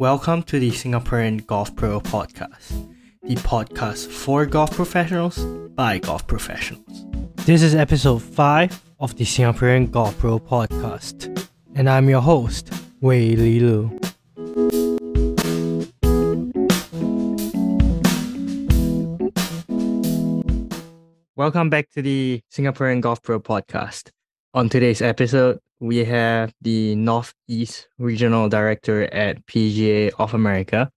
Welcome to the Singaporean Golf Pro podcast, the podcast for golf professionals by golf professionals. This is episode 5 of the Singaporean Golf Pro podcast, and I'm your host, Wei Li Loo. Welcome back to the Singaporean Golf Pro podcast. On today's episode, we have the Northeast Regional Director at PGA of America,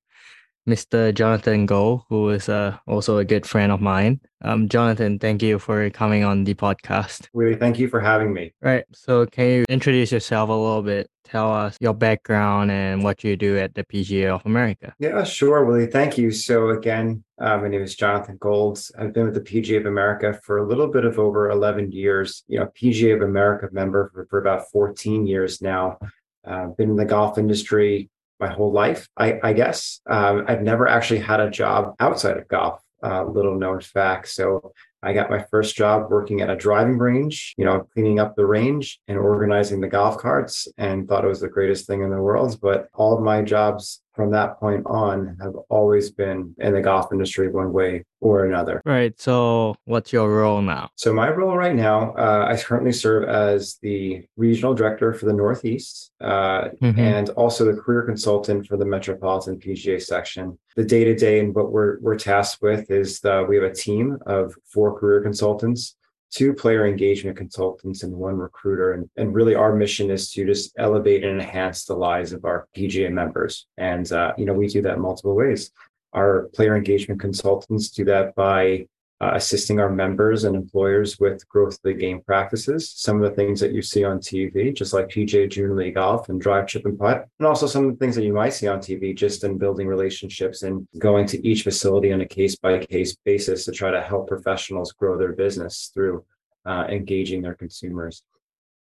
Mr. Jonathan Gold, who is uh, also a good friend of mine. Um, Jonathan, thank you for coming on the podcast. Really, thank you for having me. Right. So, can you introduce yourself a little bit? Tell us your background and what you do at the PGA of America. Yeah, sure, Willie. Thank you. So, again, uh, my name is Jonathan Golds. I've been with the PGA of America for a little bit of over 11 years. You know, PGA of America member for, for about 14 years now. Uh, been in the golf industry my whole life, I, I guess. Um, I've never actually had a job outside of golf, uh, little known fact. So I got my first job working at a driving range, you know, cleaning up the range and organizing the golf carts and thought it was the greatest thing in the world. But all of my jobs from that point on have always been in the golf industry one way or another. Right. So, what's your role now? So, my role right now, uh, I currently serve as the regional director for the Northeast uh, mm-hmm. and also the career consultant for the Metropolitan PGA section. The day to day and what we're, we're tasked with is the, we have a team of four career consultants two player engagement consultants and one recruiter. And, and really our mission is to just elevate and enhance the lives of our PGA members. And, uh, you know, we do that multiple ways. Our player engagement consultants do that by uh, assisting our members and employers with growth of the game practices. Some of the things that you see on TV, just like PGA Junior League Golf and Drive, Chip, and Putt, and also some of the things that you might see on TV, just in building relationships and going to each facility on a case by case basis to try to help professionals grow their business through uh, engaging their consumers.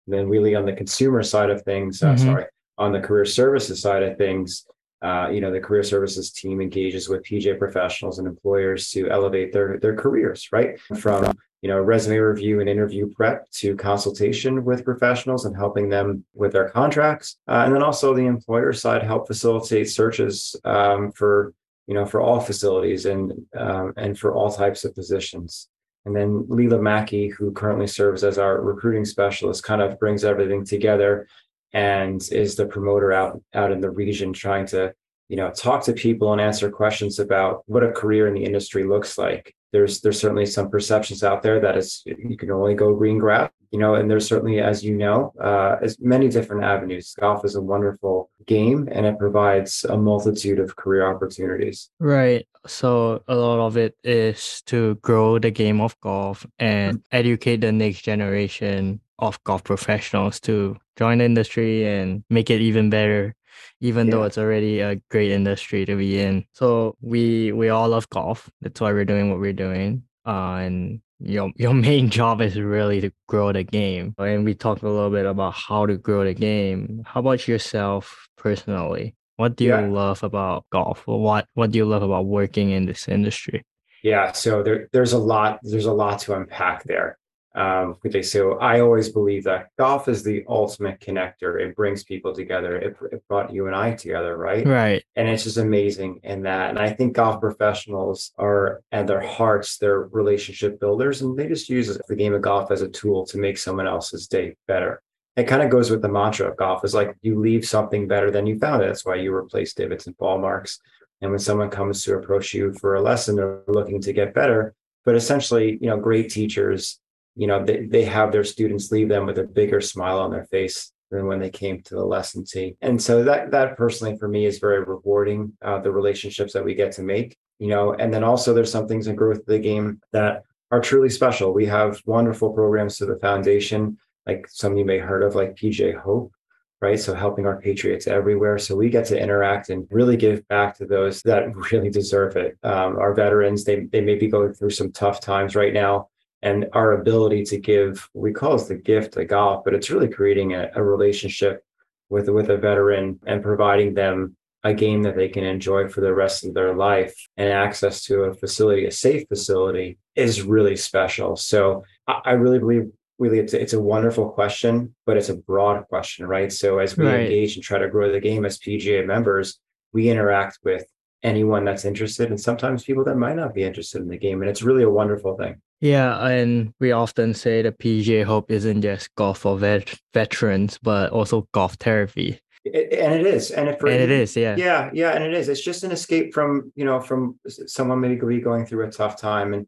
And then, really, on the consumer side of things, uh, mm-hmm. sorry, on the career services side of things, uh, you know, the career services team engages with PGA professionals and employers to elevate their their careers, right? From you know resume review and interview prep to consultation with professionals and helping them with their contracts, uh, and then also the employer side help facilitate searches um, for you know for all facilities and um, and for all types of positions. And then Leela Mackey, who currently serves as our recruiting specialist, kind of brings everything together and is the promoter out out in the region trying to you know talk to people and answer questions about what a career in the industry looks like. There's there's certainly some perceptions out there that is you can only go green grass you know and there's certainly as you know uh, as many different avenues. Golf is a wonderful game and it provides a multitude of career opportunities. Right. So a lot of it is to grow the game of golf and educate the next generation of golf professionals to join the industry and make it even better even yeah. though it's already a great industry to be in. So we we all love golf. That's why we're doing what we're doing uh, and your your main job is really to grow the game. And we talked a little bit about how to grow the game. How about yourself personally? What do you yeah. love about golf? What what do you love about working in this industry? Yeah so there, there's a lot there's a lot to unpack there um, so I say I always believe that golf is the ultimate connector. It brings people together. It, it, brought you and I together, right? Right. And it's just amazing in that. And I think golf professionals are at their hearts, they're relationship builders, and they just use the game of golf as a tool to make someone else's day better. It kind of goes with the mantra of golf is like you leave something better than you found it. That's why you replace divots and ball marks. And when someone comes to approach you for a lesson, they're looking to get better. But essentially, you know, great teachers you know they, they have their students leave them with a bigger smile on their face than when they came to the lesson T. And so that that personally for me is very rewarding. Uh, the relationships that we get to make, you know, and then also there's some things in growth of the game that are truly special. We have wonderful programs to the foundation, like some you may heard of, like PGA Hope. Right. So helping our patriots everywhere. So we get to interact and really give back to those that really deserve it. Um, our veterans, they, they may be going through some tough times right now and our ability to give we call it the gift of golf but it's really creating a, a, relationship with with a veteran and providing them a game that they can enjoy for the rest of their life and access to a facility a safe facility is really special so i, I really believe really it's a, it's a wonderful question but it's a broad question right so as we right. engage and try to grow the game as pga members we interact with anyone that's interested and sometimes people that might not be interested in the game. And it's really a wonderful thing. Yeah, and we often say the PGA Hope isn't just golf for vet- veterans, but also golf therapy. It, and it is, and, for, and it is, yeah, yeah, yeah, and it is. It's just an escape from you know from someone maybe going through a tough time, and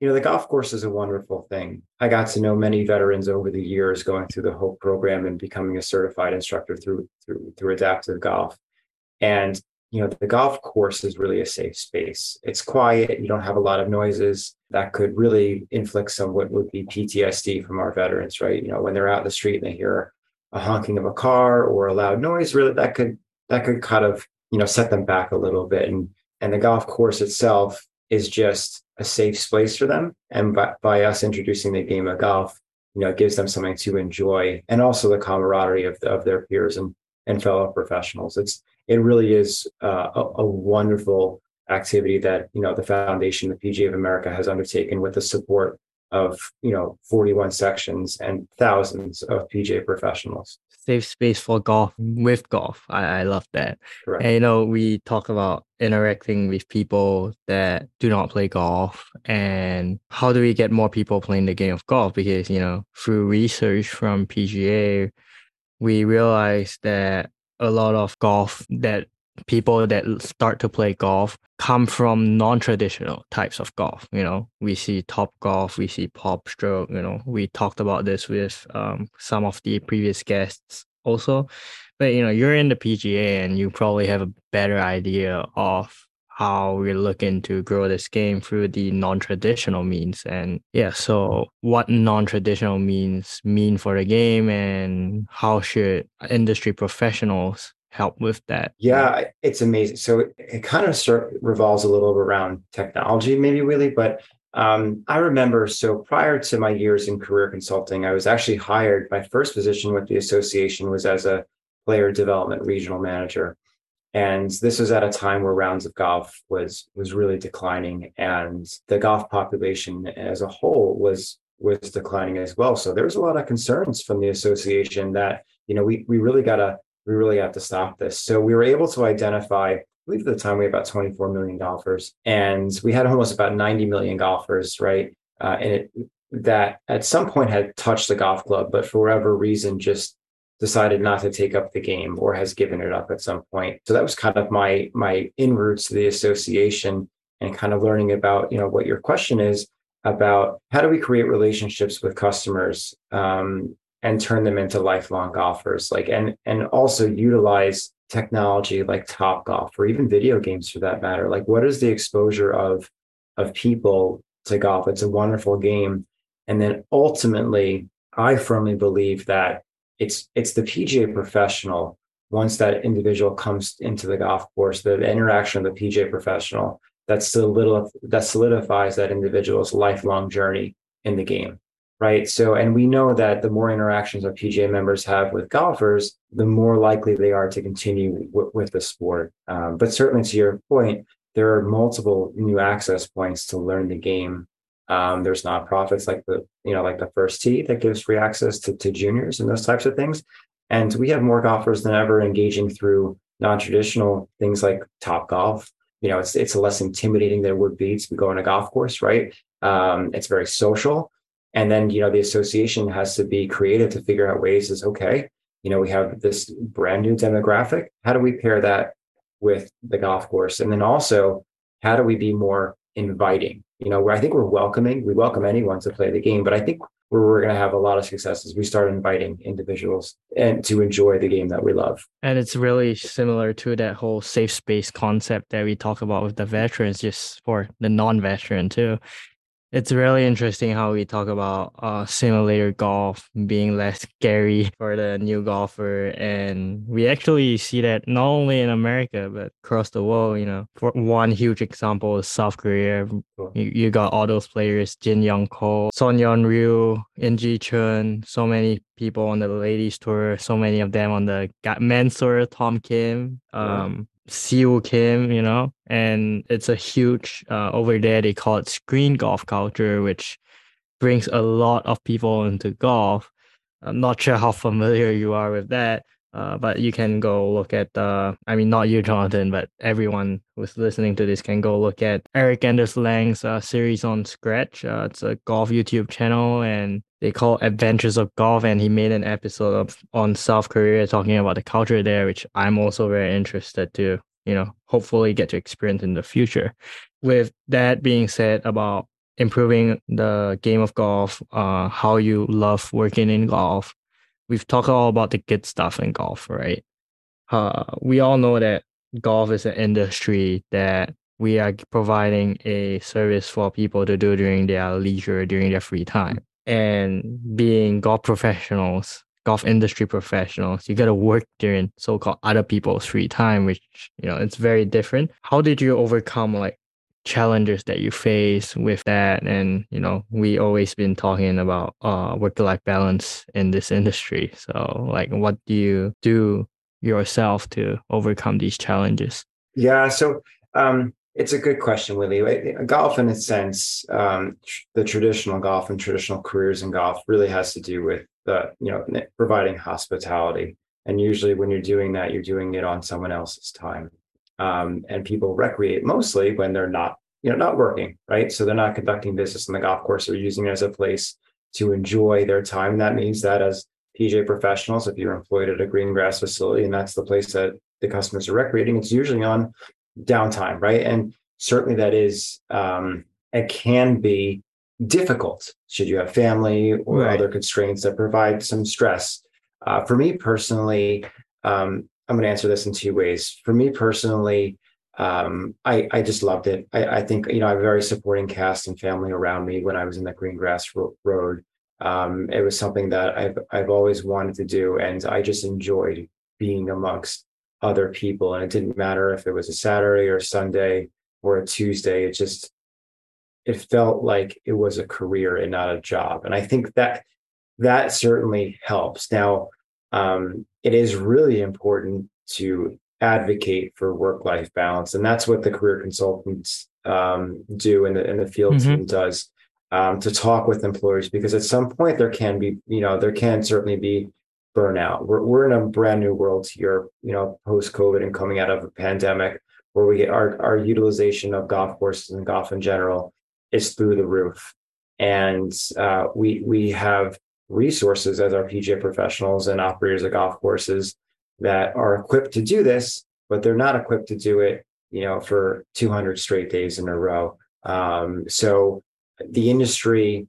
you know the golf course is a wonderful thing. I got to know many veterans over the years going through the Hope program and becoming a certified instructor through through through adaptive golf, and you know the golf course is really a safe space. It's quiet you don't have a lot of noises. That could really inflict some what would be ptsd from our veterans right? You know when they're out in the street and they hear a honking of a car or a loud noise really that could that could kind of you know set them back a little bit. And and the golf course itself is just a safe space for them. And by, by us introducing the game of golf you know it gives them something to enjoy and also the camaraderie of, of their peers and and fellow professionals. It's it really is uh, a, a, wonderful activity that you know the foundation the pga of america has undertaken with the support of you know 41 sections and thousands of pga professionals. Safe space for golf with golf. I, I love that. Correct. and you know we talk about interacting with people that do not play golf and how do we get more people playing the game of golf? Because you know through research from pga we realize that a lot of golf that people that start to play golf come from non-traditional types of golf you know? We see top golf we see PopStroke you know? We talked about this with um, some of the previous guests also. But you know you're in the pga and you probably have a better idea of how we're looking to grow this game through the non-traditional means. And yeah so what non-traditional means mean for the game and how should industry professionals help with that? Yeah it's amazing. So it, kind of start, revolves a little around technology maybe really but um, I remember so prior to my years in career consulting, I was actually hired. My first position with the association was as a player development regional manager and this was at a time where rounds of golf was was really declining and the golf population as a whole was was declining as well. So there was a lot of concerns from the association that you know we we really got to we really have to stop this. So we were able to identify I believe at the time we had about 24 million golfers and we had almost about 90 million golfers right? Uh, and it that at some point had touched the golf club but for whatever reason just decided not to take up the game or has given it up at some point. So that was kind of my my in roots to the association and kind of learning about you know what your question is about how do we create relationships with customers um, and turn them into lifelong golfers like and and also utilize technology like top golf or even video games for that matter. Like what is the exposure of of people to golf? It's a wonderful game. And then ultimately i firmly believe that it's it's the PGA professional once that individual comes into the golf course, the interaction of the PGA professional that's that solidif- that solidifies that individual's lifelong journey in the game, right? So, and we know that the more interactions our PGA members have with golfers, the more likely they are to continue w- with the sport. Um, but certainly, to your point, there are multiple new access points to learn the game um, there's nonprofits like the, you know, like the First Tee that gives free access to, to juniors and those types of things. And we have more golfers than ever engaging through non-traditional things like Top Golf. You know, it's it's less intimidating than it would be to go on a golf course, right? Um, it's very social. And then, you know, the association has to be creative to figure out ways is okay, you know, we have this brand new demographic. How do we pair that with the golf course? And then also, how do we be more inviting? you know, where I think we're welcoming, we welcome anyone to play the game, but I think where we're going to have a lot of successes, we start inviting individuals and to enjoy the game that we love. And it's really similar to that whole safe space concept that we talk about with the veterans, just for the non-veteran too it's really interesting how we talk about uh, simulator golf being less scary for the new golfer. And we actually see that not only in america but across the world you know. For one huge example is south korea. You, you got all those players jin young ko so yeon ryu in chun so many people on the ladies tour so many of them on the men's tour tom kim um, Siwoo Kim, you know, and it's a huge uh, over there. They call it screen golf culture, which brings a lot of people into golf. I'm not sure how familiar you are with that, Uh, but you can go look at the, I mean, not you, Jonathan, but everyone who's listening to this can go look at Erik Anders Lang's uh, series on Scratch. Uh, it's a golf YouTube channel and they call Adventures of Golf. And he made an episode of on South Korea talking about the culture there, which I'm also very interested to, you know, hopefully get to experience in the future. With that being said about improving the game of golf, uh, how you love working in golf, we've talked all about the good stuff in golf, right? Uh, we all know that golf is an industry that we are providing a service for people to do during their leisure, during their free time. And being golf professionals, golf industry professionals, you got to work during so-called other people's free time, which you know it's very different. How did you overcome like challenges that you face with that. And you know we always been talking about uh work life balance in this industry. So like what do you do yourself to overcome these challenges? Yeah so um it's a good question willie. Golf in a sense um the traditional golf and traditional careers in golf really has to do with the you know providing hospitality. And usually when you're doing that you're doing it on someone else's time um, and people recreate mostly when they're not, you know, not working, right? So they're not conducting business on the golf course; they're using it as a place to enjoy their time. That means that as PGA professionals, if you're employed at a green grass facility and that's the place that the customers are recreating, it's usually on downtime, right? And certainly that is, um, it can be difficult should you have family or right. other constraints that provide some stress. Uh, for me personally, um, I'm going to answer this in two ways. For me personally, um, I, I just loved it. I, I, think, you know, I have a very supporting cast and family around me when I was in the green grass ro- road. Um, it was something that I've, I've always wanted to do. And I just enjoyed being amongst other people. And it didn't matter if it was a Saturday or a Sunday or a Tuesday. It just, it felt like it was a career and not a job. And I think that that certainly helps. Now, um, it is really important to advocate for work life balance, and that's what the career consultants um, do, and the and the field mm-hmm. team does um, to talk with employers because at some point there can be, you know, there can certainly be burnout. We're we're in a brand new world here, you know, post COVID and coming out of a pandemic, where we get our our utilization of golf courses and golf in general is through the roof, and uh, we we have resources as our PGA professionals and operators of golf courses that are equipped to do this, but they're not equipped to do it, you know, for 200 straight days in a row. Um, so the industry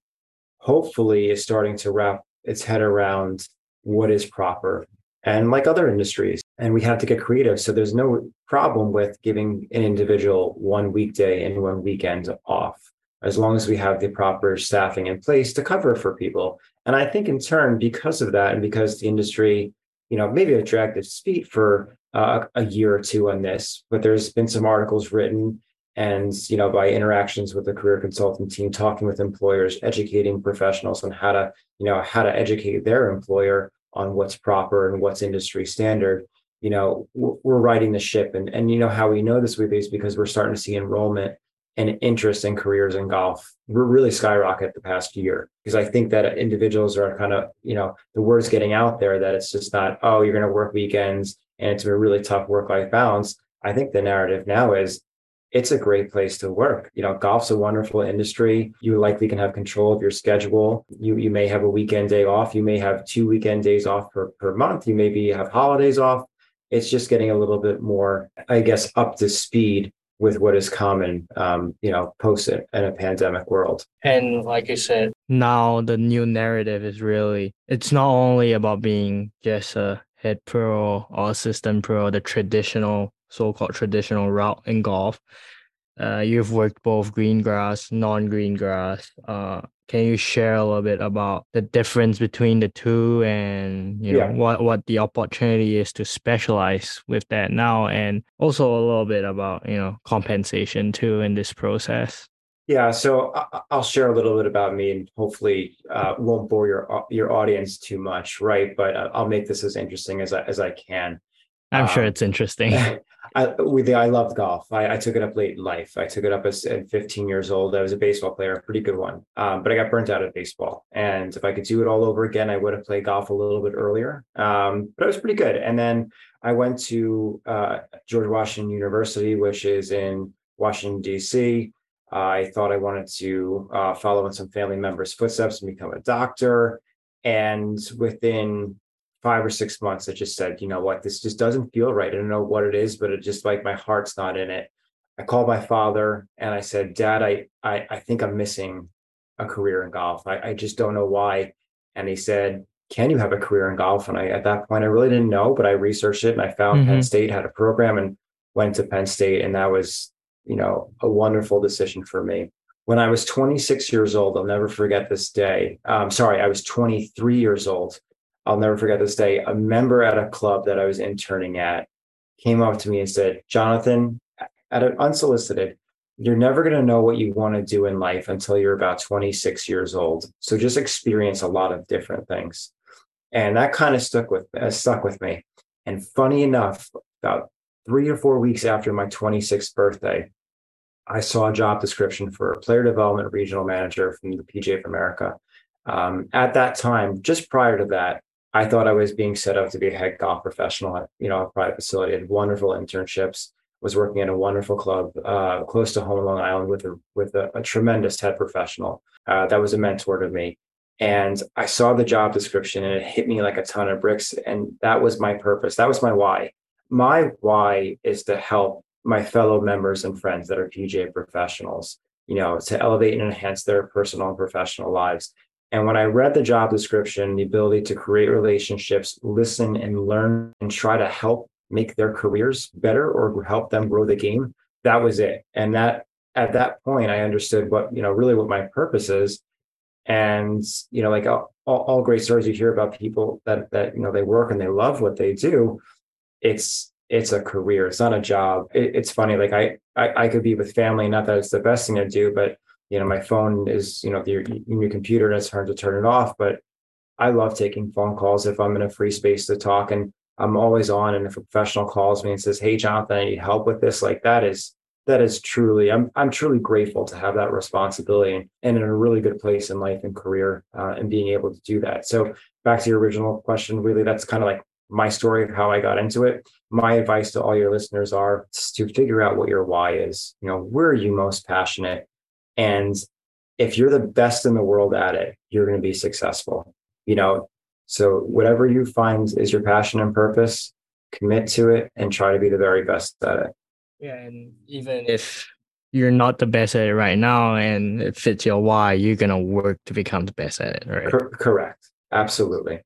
hopefully is starting to wrap its head around what is proper and like other industries and we have to get creative so there's no problem with giving an individual one weekday and one weekend off as long as we have the proper staffing in place to cover for people. And I think in turn, because of that, and because the industry, you know, maybe have dragged its feet for uh, a year or two on this, but there's been some articles written and you know by interactions with the career consultant team talking with employers educating professionals on how to you know how to educate their employer on what's proper and what's industry standard. You know we're riding the ship. And and you know how we know this with is because we're starting to see enrollment and interest in careers in golf really skyrocket the past year because I think that individuals are kind of, you know, the word's getting out there that it's just not, oh, you're going to work weekends and it's a really tough work life balance. I think the narrative now is it's a great place to work. You know, golf's a wonderful industry. You likely can have control of your schedule. You you may have a weekend day off. You may have two weekend days off per, per month. You maybe have holidays off. It's just getting a little bit more, I guess, up to speed with what is common, um, you know, post in a pandemic world. And like I said, now the new narrative is really it's not only about being just a head pro or assistant pro, the traditional so-called traditional route in golf. Uh, you've worked both green grass, non-green grass. Uh, can you share a little bit about the difference between the two and you know yeah. what what the opportunity is to specialize with that now and also a little bit about you know compensation too in this process yeah so i'll share a little bit about me and hopefully uh, won't bore your your audience too much right but uh, i'll make this as interesting as I, as I can i'm um, sure it's interesting I with the, I loved golf. I, I, took it up late in life. I took it up as at 15 years old. I was a baseball player, a pretty good one. Um, but I got burnt out at baseball. And if I could do it all over again, I would have played golf a little bit earlier. Um, but I was pretty good. And then I went to uh, George Washington University, which is in Washington D.C. I thought I wanted to uh, follow in some family members' footsteps and become a doctor. And within five or six months, I just said, you know what, this just doesn't feel right. I don't know what it is, but it just like my heart's not in it. I called my father and I said, Dad, I I, I think I'm missing a career in golf. I, I just don't know why. And he said, Can you have a career in golf? And I at that point I really didn't know, but I researched it and I found mm-hmm. Penn State had a program and went to Penn State. And that was, you know, a wonderful decision for me when I was 26 years old, I'll never forget this day. Um, sorry, I was 23 years old. I'll never forget this day. A member at a club that I was interning at came up to me and said, Jonathan, at an unsolicited, you're never going to know what you want to do in life until you're about 26 years old. So just experience a lot of different things. And that kind of stuck with uh, stuck with me. And funny enough, about three or four weeks after my 26th birthday, I saw a job description for a player development regional manager from the PGA of America. Um, at that time, just prior to that, I thought I was being set up to be a head golf professional at you know a private facility. I had wonderful internships. Was working at a wonderful club uh, close to home Long Island with a with a, a tremendous head professional uh, that was a mentor to me. And I saw the job description and it hit me like a ton of bricks. And that was my purpose. That was my why. My why is to help my fellow members and friends that are PGA professionals, you know, to elevate and enhance their personal and professional lives. And when I read the job description, the ability to create relationships, listen and learn and try to help make their careers better or help them grow the game, that was it. And that at that point, I understood what, you know, really what my purpose is. And, you know, like all, all great stories you hear about people that, that, you know, they work and they love what they do. It's, it's a career. It's not a job. It, it's funny. Like I, I, I could be with family, not that it's the best thing to do, but you know, my phone is, you know, your, your computer and it's hard to turn it off. But I love taking phone calls if I'm in a free space to talk and I'm always on. And if a professional calls me and says, Hey, Jonathan, I need help with this, like that is, that is truly, I'm, I'm truly grateful to have that responsibility and, and in a really good place in life and career uh, and being able to do that. So back to your original question, really, that's kind of like my story of how I got into it. My advice to all your listeners are to figure out what your why is. You know, where are you most passionate? And if you're the best in the world at it, you're going to be successful. You know, so whatever you find is your passion and purpose, commit to it and try to be the very best at it. Yeah. And even if you're not the best at it right now and it fits your why, you're going to work to become the best at it, right? Cor- correct. Absolutely.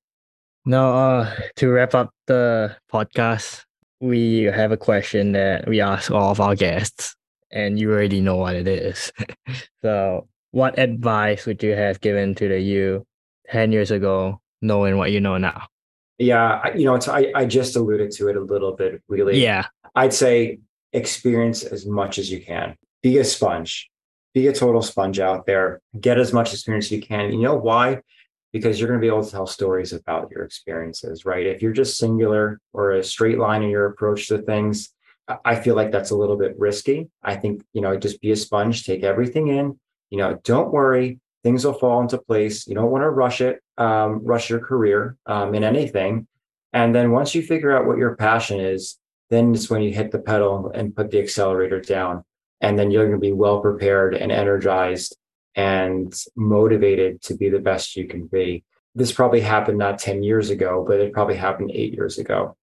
Now, uh, to wrap up the podcast, we have a question that we ask all of our guests and you already know what it is. so, what advice would you have given to the you 10 years ago, knowing what you know now? Yeah, you know, it's, I, I just alluded to it a little bit, really. Yeah. I'd say experience as much as you can. Be a sponge, be a total sponge out there, get as much experience as you can. You know why? Because you're going to be able to tell stories about your experiences, right? If you're just singular or a straight line in your approach to things, I feel like that's a little bit risky. I think, you know, just be a sponge, take everything in, you know, don't worry, things will fall into place. You don't want to rush it, um, rush your career um, in anything. And then once you figure out what your passion is, then it's when you hit the pedal and put the accelerator down. And then you're going to be well prepared and energized and motivated to be the best you can be. This probably happened not 10 years ago, but it probably happened eight years ago.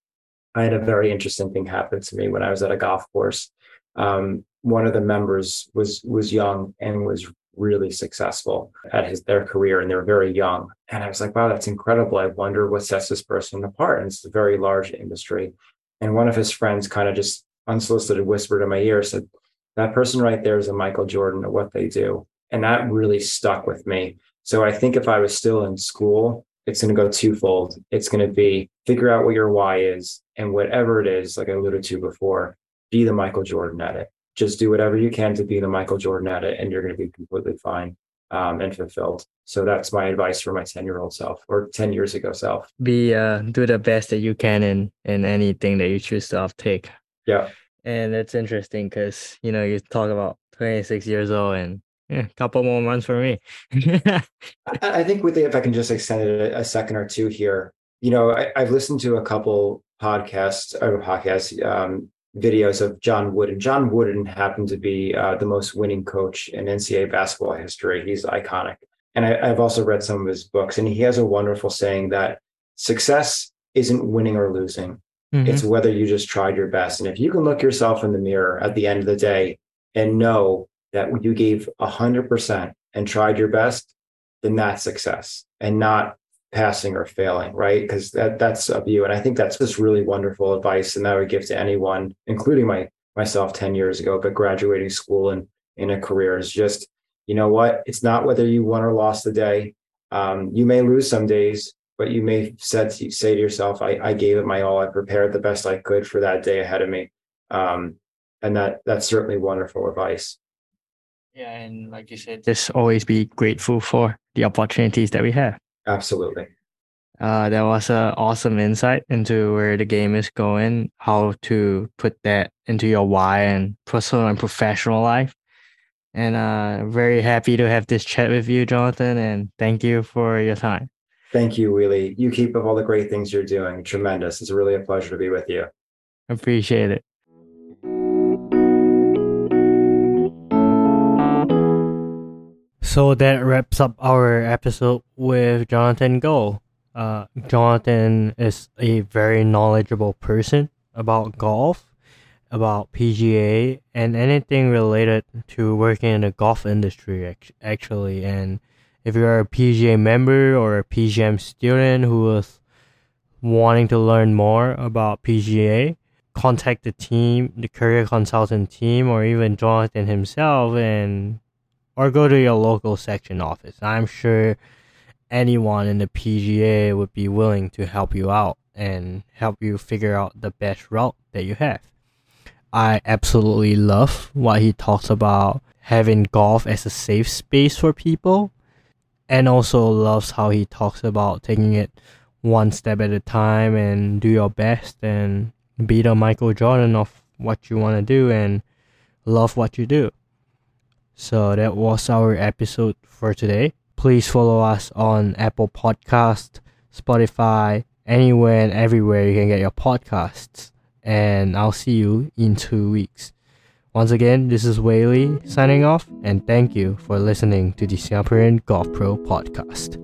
I had a very interesting thing happen to me when I was at a golf course. Um, one of the members was was young and was really successful at his their career, and they were very young. And I was like, wow, that's incredible. I wonder what sets this person apart. And it's a very large industry. And one of his friends kind of just unsolicited whispered in my ear, said, That person right there is a Michael Jordan of what they do. And that really stuck with me. So I think if I was still in school, it's going to go twofold. It's going to be figure out what your why is, and whatever it is, like I alluded to before, be the Michael Jordan at it. Just do whatever you can to be the Michael Jordan at it, and you're going to be completely fine um, and fulfilled. So that's my advice for my 10 year old self or 10 years ago self. Be uh, do the best that you can in in anything that you choose to take. Yeah. And it's interesting because, you know, you talk about 26 years old and yeah, a couple more months for me. I, I, think with the, if I can just extend it a, a second or two here, you know, I, have listened to a couple podcasts or podcasts, um, videos of John Wooden. John Wooden happened to be uh, the most winning coach in NCAA basketball history. He's iconic. And I, I've also read some of his books, and he has a wonderful saying that success isn't winning or losing. Mm-hmm. It's whether you just tried your best. And if you can look yourself in the mirror at the end of the day and know that you gave 100% and tried your best, then that's success and not passing or failing, right? Because that, that's of you. And I think that's just really wonderful advice. And that I would give to anyone, including my myself 10 years ago, but graduating school and in a career is just, you know what? It's not whether you won or lost the day. Um, you may lose some days, but you may said say to yourself, I, I gave it my all. I prepared the best I could for that day ahead of me. Um, and that that's certainly wonderful advice. Yeah, and like you said, just always be grateful for the opportunities that we have. Absolutely. Uh, that was an awesome insight into where the game is going, how to put that into your why and personal and professional life. And uh, very happy to have this chat with you, Jonathan, and thank you for your time. Thank you, Willie. You keep up all the great things you're doing. Tremendous. It's really a pleasure to be with you. Appreciate it. So that wraps up our episode with Jonathan Gold. Uh, Jonathan is a very knowledgeable person about golf, about PGA, and anything related to working in the golf industry, actually. And if you're a PGA member or a PGM student who is wanting to learn more about PGA, contact the team, the career consultant team, or even Jonathan himself, and or go to your local section office. I'm sure anyone in the PGA would be willing to help you out and help you figure out the best route that you have. I absolutely love what he talks about having golf as a safe space for people and also loves how he talks about taking it one step at a time and do your best and be the Michael Jordan of what you want to do and love what you do. So that was our episode for today. Please follow us on Apple Podcast, Spotify, anywhere and everywhere you can get your podcasts. And I'll see you in two weeks. Once again, this is Weili signing off, and thank you for listening to the Singaporean Golf Pro podcast.